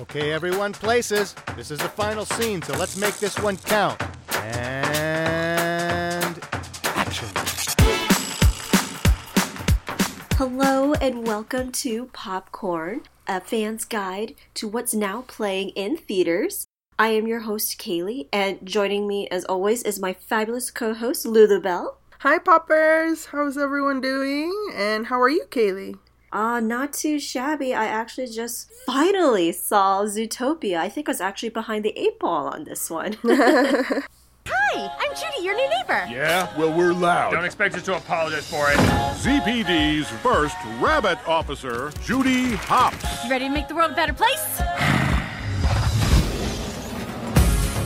Okay, everyone, places. This is the final scene, so let's make this one count. And action. Hello and welcome to Popcorn, a fan's guide to what's now playing in theaters. I am your host, Kaylee, and joining me as always is my fabulous co host, Lulu Bell. Hi, Poppers! How's everyone doing? And how are you, Kaylee? Ah, uh, not too shabby. I actually just finally saw Zootopia. I think I was actually behind the eight ball on this one. Hi, I'm Judy, your new neighbor. Yeah? Well, we're loud. Don't expect us to apologize for it. ZPD's first rabbit officer, Judy Hopps. Ready to make the world a better place?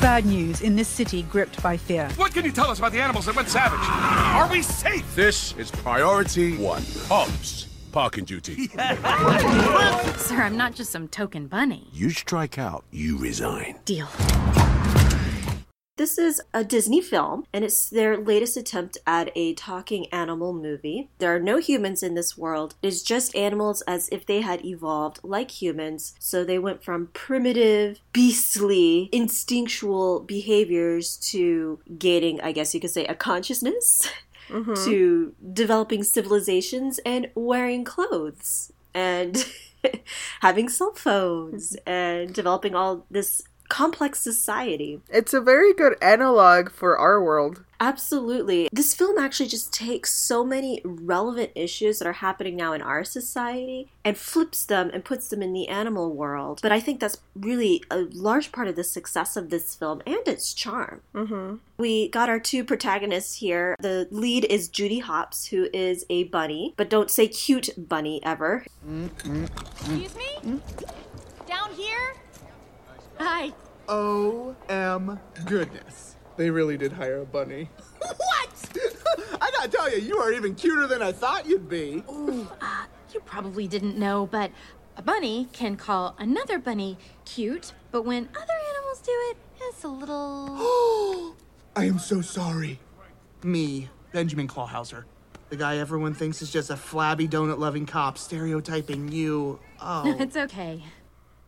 Bad news in this city gripped by fear. What can you tell us about the animals that went savage? Are we safe? This is priority one. Hopps. Parking duty. Sir, I'm not just some token bunny. You strike out, you resign. Deal. This is a Disney film, and it's their latest attempt at a talking animal movie. There are no humans in this world. It's just animals as if they had evolved like humans. So they went from primitive, beastly, instinctual behaviors to gaining, I guess you could say, a consciousness. Mm-hmm. To developing civilizations and wearing clothes and having cell phones and developing all this complex society. It's a very good analog for our world. Absolutely. This film actually just takes so many relevant issues that are happening now in our society and flips them and puts them in the animal world. But I think that's really a large part of the success of this film and its charm. Mm-hmm. We got our two protagonists here. The lead is Judy Hopps, who is a bunny, but don't say cute bunny ever. Excuse me? Down here? Hi. Oh, m goodness. They really did hire a bunny. what? I gotta tell you, you are even cuter than I thought you'd be. Ooh, uh, you probably didn't know, but a bunny can call another bunny cute, but when other animals do it, it's a little. I am so sorry. Me, Benjamin Clawhauser. The guy everyone thinks is just a flabby donut loving cop stereotyping you. Oh. it's okay.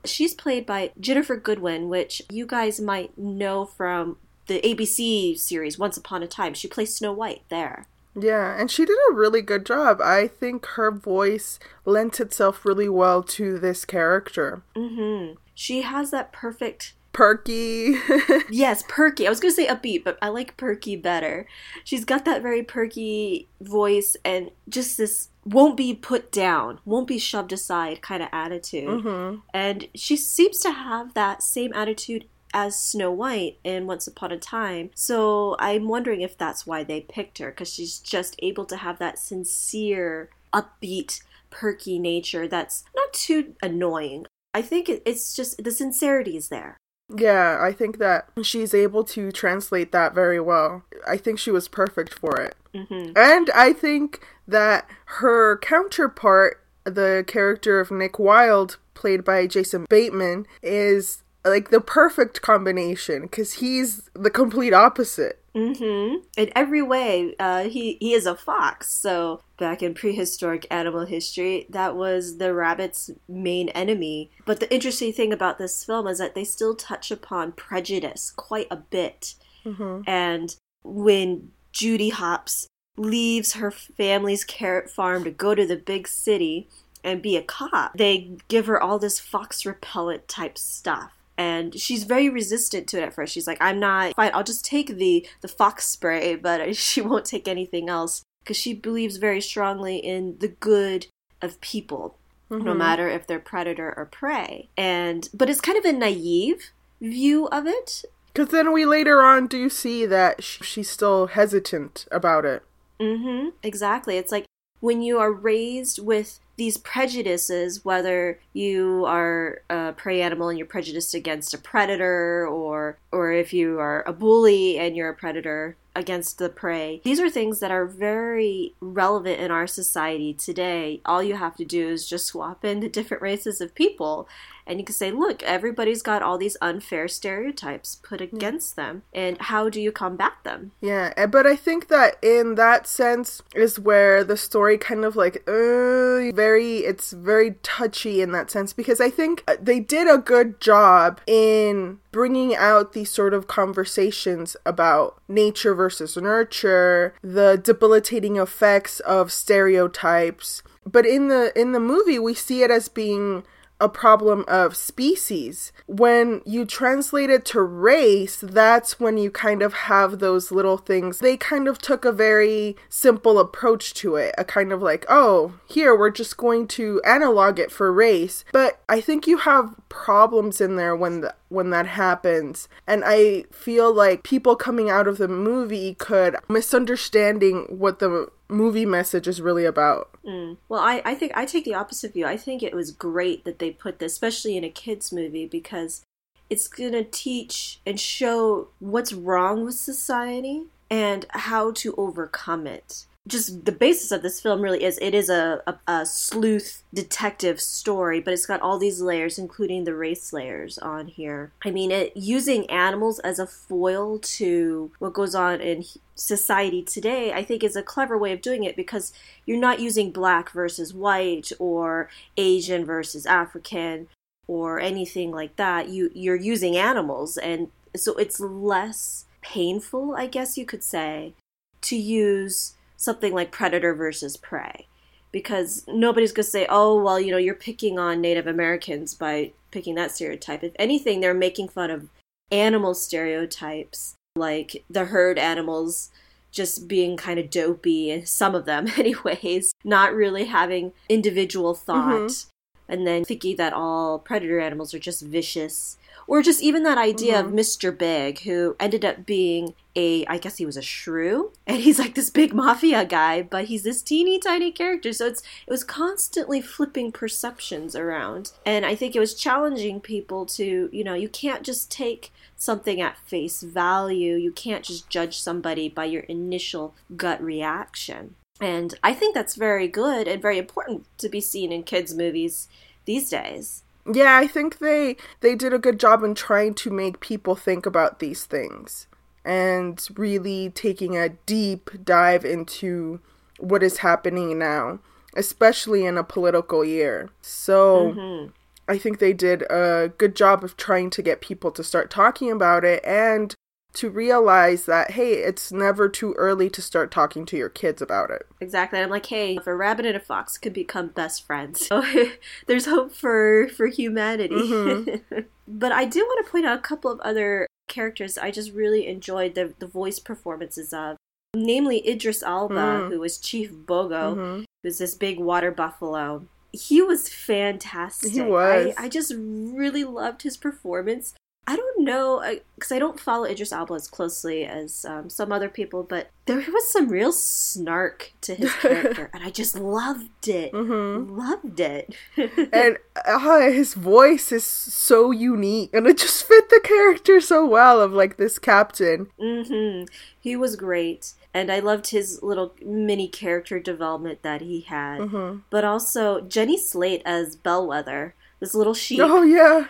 She's played by Ginnifer Goodwin, which you guys might know from the ABC series Once Upon a Time. She plays Snow White there. Yeah, and she did a really good job. I think her voice lent itself really well to this character. Mm-hmm. She has that perfect perky. yes, perky. I was going to say upbeat, but I like perky better. She's got that very perky voice and just this won't be put down, won't be shoved aside kind of attitude. Mm-hmm. And she seems to have that same attitude as Snow White in Once Upon a Time. So I'm wondering if that's why they picked her, because she's just able to have that sincere, upbeat, perky nature that's not too annoying. I think it's just the sincerity is there. Yeah, I think that she's able to translate that very well. I think she was perfect for it. Mm-hmm. And I think that her counterpart, the character of Nick Wilde, played by Jason Bateman, is like the perfect combination because he's the complete opposite. Mm-hmm. In every way, uh, he he is a fox. So back in prehistoric animal history, that was the rabbit's main enemy. But the interesting thing about this film is that they still touch upon prejudice quite a bit. Mm-hmm. And when Judy Hopps leaves her family's carrot farm to go to the big city and be a cop, they give her all this fox repellent type stuff and she's very resistant to it at first. She's like, "I'm not fine. I'll just take the the fox spray, but she won't take anything else because she believes very strongly in the good of people, mm-hmm. no matter if they're predator or prey. And but it's kind of a naive view of it. Because then we later on do see that she's still hesitant about it. Mm-hmm. Exactly. It's like when you are raised with these prejudices, whether you are a prey animal and you're prejudiced against a predator, or or if you are a bully and you're a predator against the prey. These are things that are very relevant in our society today. All you have to do is just swap in the different races of people and you can say, look, everybody's got all these unfair stereotypes put against yeah. them, and how do you combat them? Yeah, but I think that in that sense is where the story kind of like uh, very very it's very touchy in that sense because I think uh, they did a good job in bringing out these sort of conversations about nature versus nurture, the debilitating effects of stereotypes. But in the in the movie we see it as being a problem of species. When you translate it to race, that's when you kind of have those little things. They kind of took a very simple approach to it, a kind of like, oh, here we're just going to analog it for race. But I think you have problems in there when the, when that happens. And I feel like people coming out of the movie could misunderstanding what the movie message is really about. Mm. Well, I, I think I take the opposite view. I think it was great that they put this, especially in a kids movie, because it's going to teach and show what's wrong with society and how to overcome it just the basis of this film really is it is a, a, a, sleuth detective story but it's got all these layers including the race layers on here. I mean it using animals as a foil to what goes on in society today i think is a clever way of doing it because you're not using black versus white or asian versus african or anything like that. You you're using animals and so it's less painful i guess you could say to use something like predator versus prey because nobody's going to say, oh, well, you know, you're picking on Native Americans by picking that stereotype. If anything, they're making fun of animal stereotypes, like the herd animals just being kind of dopey, some of them, anyways, not really having individual thought, mm-hmm. And then thinking that all predator animals are just vicious or just even that idea mm-hmm. of Mr. Big, who ended up being a, I guess he was a shrew, and he's like this big mafia guy, but he's this teeny tiny character. So it's it was constantly flipping perceptions around, and I think it was challenging people to, you know, you can't just take something at face value. You can't just judge somebody by your initial gut reaction. And I think that's very good and very important to be seen in kids' movies these days yeah i think they they did a good job in trying to make people think about these things and really taking a deep dive into what is happening now especially in a political year so mm-hmm. i think they did a good job of trying to get people to start talking about it and to realize that hey it's never too early to start talking to your kids about it exactly i'm like hey if a rabbit and a fox could become best friends so there's hope for for humanity mm-hmm. but i do want to point out a couple of other characters i just really enjoyed the, the voice performances of namely idris elba mm. who was chief bogo mm-hmm. who's this big water buffalo he was fantastic. He was. I, I just really loved his performance. I don't know because I, I, don't follow Idris Elba as closely as um, some other people, but there was some real snark to his character, and I just loved it. Mm-hmm. Loved it. and uh, his voice is so unique, and it just fit the character so well of like this captain. Mm-hmm. He was great. And I loved his little mini character development that he had. Mm-hmm. But also Jenny Slate as Bellwether this little sheep. Oh yeah.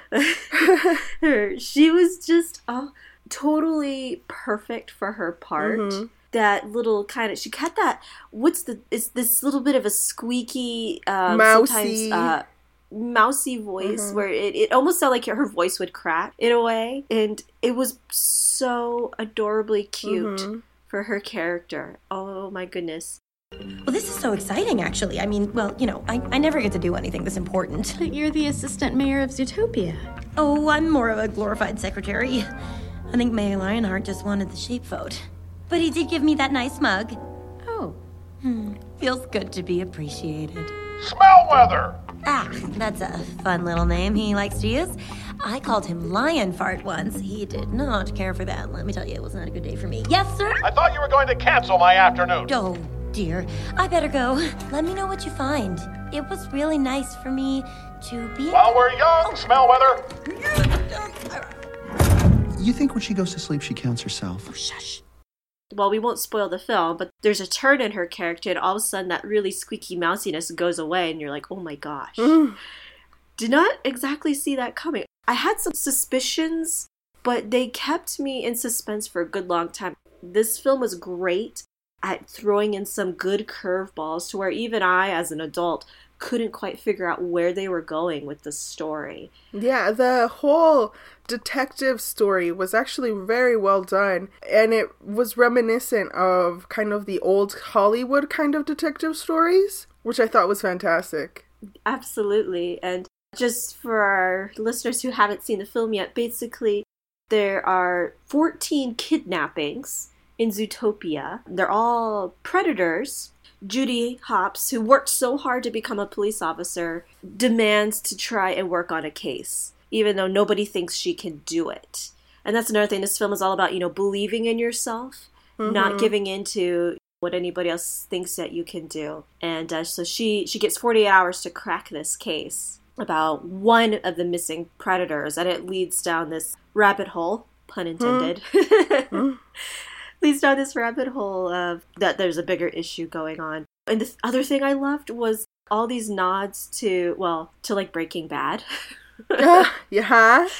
she was just oh, totally perfect for her part. Mm-hmm. That little kind of she had that. What's the? Is this little bit of a squeaky, um, mousy. Uh, mousy voice mm-hmm. where it, it almost sounded like her voice would crack in a way and it was so adorably cute mm-hmm. for her character oh my goodness well, this is so exciting, actually. I mean, well, you know, I, I never get to do anything this important. But you're the assistant mayor of Zootopia. Oh, I'm more of a glorified secretary. I think Mayor Lionheart just wanted the sheep vote. But he did give me that nice mug. Oh. Hmm. Feels good to be appreciated. Smellwether! Ah, that's a fun little name he likes to use. I called him Lion Fart once. He did not care for that. Let me tell you, it was not a good day for me. Yes, sir? I thought you were going to cancel my afternoon. Oh, dear. I better go. Let me know what you find. It was really nice for me to be. While we're young, oh. smell weather. You think when she goes to sleep, she counts herself? Oh, shush. Well, we won't spoil the film, but there's a turn in her character, and all of a sudden that really squeaky mousiness goes away, and you're like, oh my gosh. Did not exactly see that coming. I had some suspicions, but they kept me in suspense for a good long time. This film was great at throwing in some good curveballs to where even I, as an adult, couldn't quite figure out where they were going with the story. Yeah, the whole detective story was actually very well done, and it was reminiscent of kind of the old Hollywood kind of detective stories, which I thought was fantastic. Absolutely. And just for our listeners who haven't seen the film yet, basically, there are 14 kidnappings in Zootopia. They're all predators. Judy Hopps, who worked so hard to become a police officer, demands to try and work on a case, even though nobody thinks she can do it. And that's another thing. This film is all about, you know, believing in yourself, mm-hmm. not giving in to what anybody else thinks that you can do. And uh, so she she gets 48 hours to crack this case about one of the missing predators, and it leads down this rabbit hole, pun intended. Mm. leads down this rabbit hole of that there's a bigger issue going on. And the other thing I loved was all these nods to well to like Breaking Bad. uh, yeah.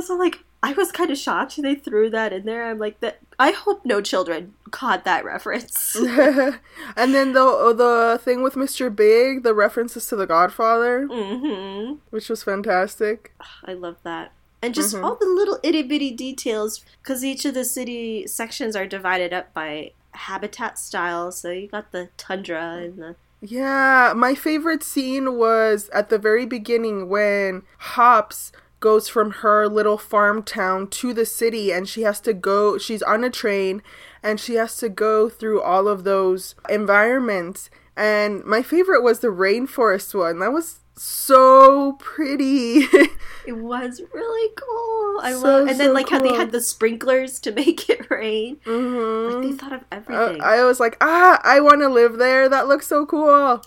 So like I was kind of shocked they threw that in there. I'm like that. I hope no children caught that reference. and then the the thing with Mr. Big, the references to The Godfather, mm-hmm. which was fantastic. I love that and just mm-hmm. all the little itty bitty details because each of the city sections are divided up by habitat style. So you got the tundra and the yeah. My favorite scene was at the very beginning when Hopps goes from her little farm town to the city and she has to go she's on a train and she has to go through all of those environments and my favorite was the rainforest one that was so pretty. it was really cool. I so, love, and then like cool. how they had the sprinklers to make it rain. Mm-hmm. Like they thought of everything. Uh, I was like, ah, I want to live there. That looks so cool.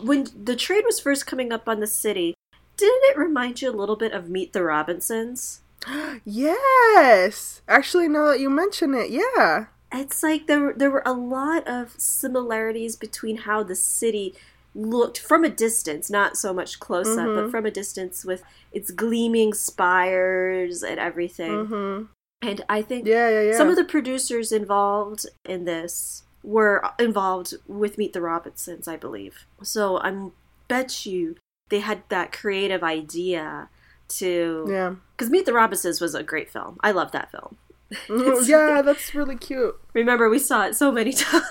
When the train was first coming up on the city, didn't it remind you a little bit of Meet the Robinsons? yes. Actually, now that you mention it, yeah. It's like there there were a lot of similarities between how the city looked from a distance, not so much close up, mm-hmm. but from a distance with its gleaming spires and everything. Mm-hmm. And I think yeah, yeah, yeah. some of the producers involved in this were involved with Meet the Robinsons, I believe. So I bet you they had that creative idea to yeah because Meet the Robinsons was a great film. I love that film. Yeah, that's really cute. Remember, we saw it so many times.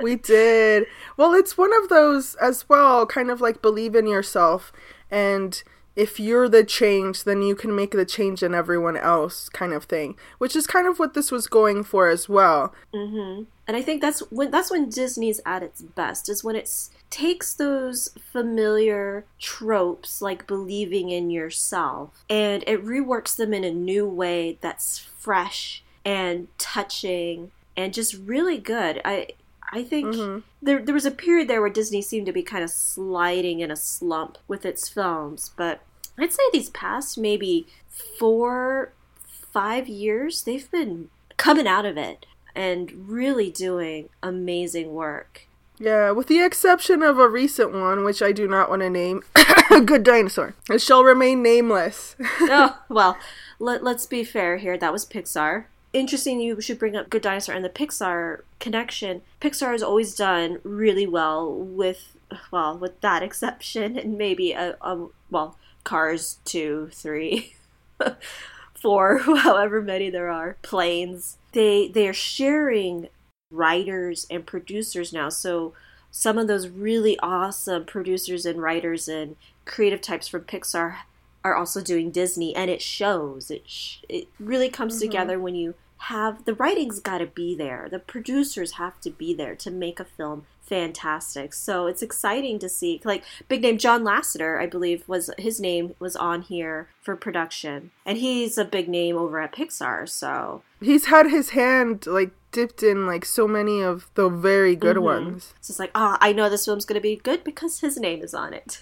we did. Well, it's one of those as well, kind of like believe in yourself. And if you're the change, then you can make the change in everyone else, kind of thing. Which is kind of what this was going for as well. Mm-hmm. And I think that's when that's when Disney's at its best is when it takes those familiar tropes like believing in yourself and it reworks them in a new way that's fresh and touching and just really good. I I think mm-hmm. there there was a period there where Disney seemed to be kind of sliding in a slump with its films, but I'd say these past maybe four, five years, they've been coming out of it and really doing amazing work. Yeah, with the exception of a recent one, which I do not want to name, Good Dinosaur. It shall remain nameless. oh, well, let, let's be fair here. That was Pixar. Interesting you should bring up Good Dinosaur and the Pixar connection. Pixar has always done really well with, well, with that exception, and maybe a, a well, Cars 2, 3, 4, however many there are, planes. They, they are sharing writers and producers now. So some of those really awesome producers and writers and creative types from Pixar are also doing Disney, and it shows. It sh- it really comes mm-hmm. together when you have the writing's got to be there. The producers have to be there to make a film fantastic. So it's exciting to see like big name John Lasseter, I believe was his name was on here for production. And he's a big name over at Pixar, so he's had his hand like dipped in like so many of the very good mm-hmm. ones. So it's like, ah, oh, I know this film's going to be good because his name is on it.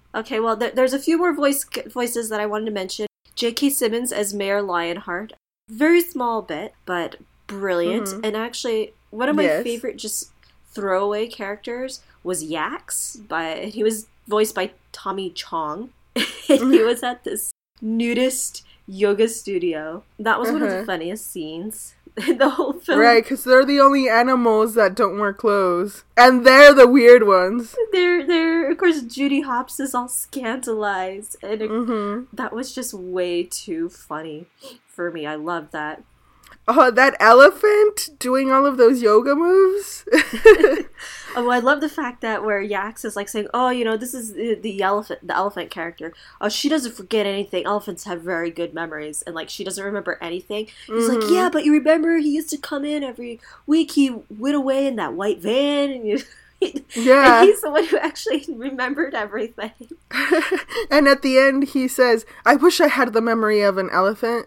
okay, well th- there's a few more voice voices that I wanted to mention. J.K. Simmons as Mayor Lionheart. Very small bit, but brilliant. Mm-hmm. And actually, one of my yes. favorite just throwaway characters was Yax, but he was voiced by Tommy Chong. he was at this nudist yoga studio. That was uh-huh. one of the uh-huh. funniest scenes. in the whole film. Right, because they're the only animals that don't wear clothes, and they're the weird ones. They're they're of course Judy Hopps is all scandalized, and it, Mm-hmm. that was just way too funny for me. I love that. Oh, that elephant doing all of those yoga moves. Oh, I love the fact that where Yax is like saying, "Oh, you know, this is the, the elephant, the elephant character. Oh, she doesn't forget anything. Elephants have very good memories, and like she doesn't remember anything." He's like, Mhm. "Yeah, but you remember he used to come in every week. He went away in that white van, and you." Yeah. and he's the one who actually remembered everything. and at the end, he says, "I wish I had the memory of an elephant."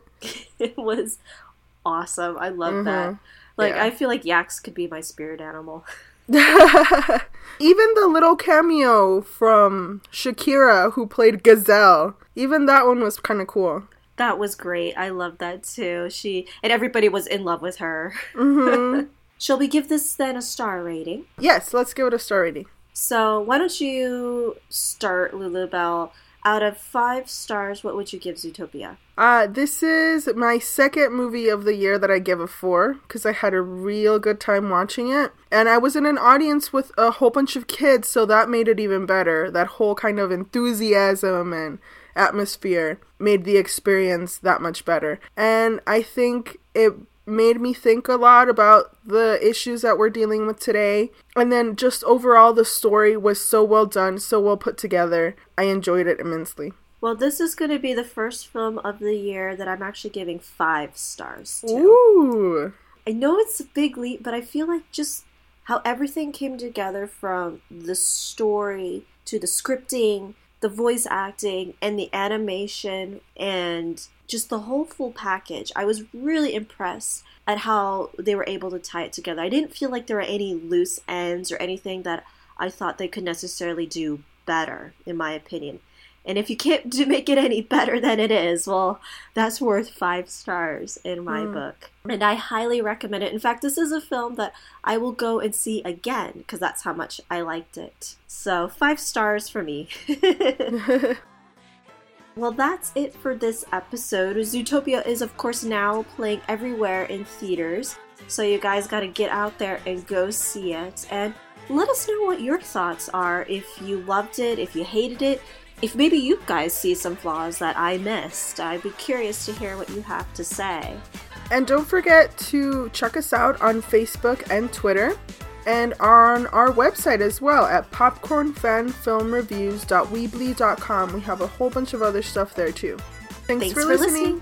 it was awesome. I love that. Mhm. Like, Yeah. I feel like yaks could be my spirit animal. even the little cameo from Shakira, who played Gazelle, even that one was kind of cool. That was great. I love that too. She and everybody was in love with her. Mm-hmm. Shall we give this then a star rating? Yes, let's give it a star rating. So why don't you start, Lulu Bell? Out of five stars, what would you give Zootopia? Uh, this is my second movie of the year that I give a four because I had a real good time watching it. And I was in an audience with a whole bunch of kids, so that made it even better. That whole kind of enthusiasm and atmosphere made the experience that much better. And I think it made me think a lot about the issues that we're dealing with today. And then just overall, the story was so well done, so well put together. I enjoyed it immensely. Well, this is going to be the first film of the year that I'm actually giving five stars to. Ooh. I know it's a big leap, but I feel like just how everything came together from the story to the scripting, the voice acting, and the animation, and just the whole full package. I was really impressed at how they were able to tie it together. I didn't feel like there were any loose ends or anything that I thought they could necessarily do better, in my opinion. And if you can't do, make it any better than it is, well, that's worth five stars in my Mm. book. And I highly recommend it. In fact, this is a film that I will go and see again because that's how much I liked it. So, five stars for me. well, that's it for this episode. Zootopia is, of course, now playing everywhere in theaters. So, you guys got to get out there and go see it. And let us know what your thoughts are if you loved it, if you hated it, if maybe you guys see some flaws that I missed. I'd be curious to hear what you have to say. And don't forget to check us out on Facebook and Twitter and on our website as well at popcornfanfilmreviews.weebly.com. We have a whole bunch of other stuff there too. Thanks, Thanks for, for listening. listening.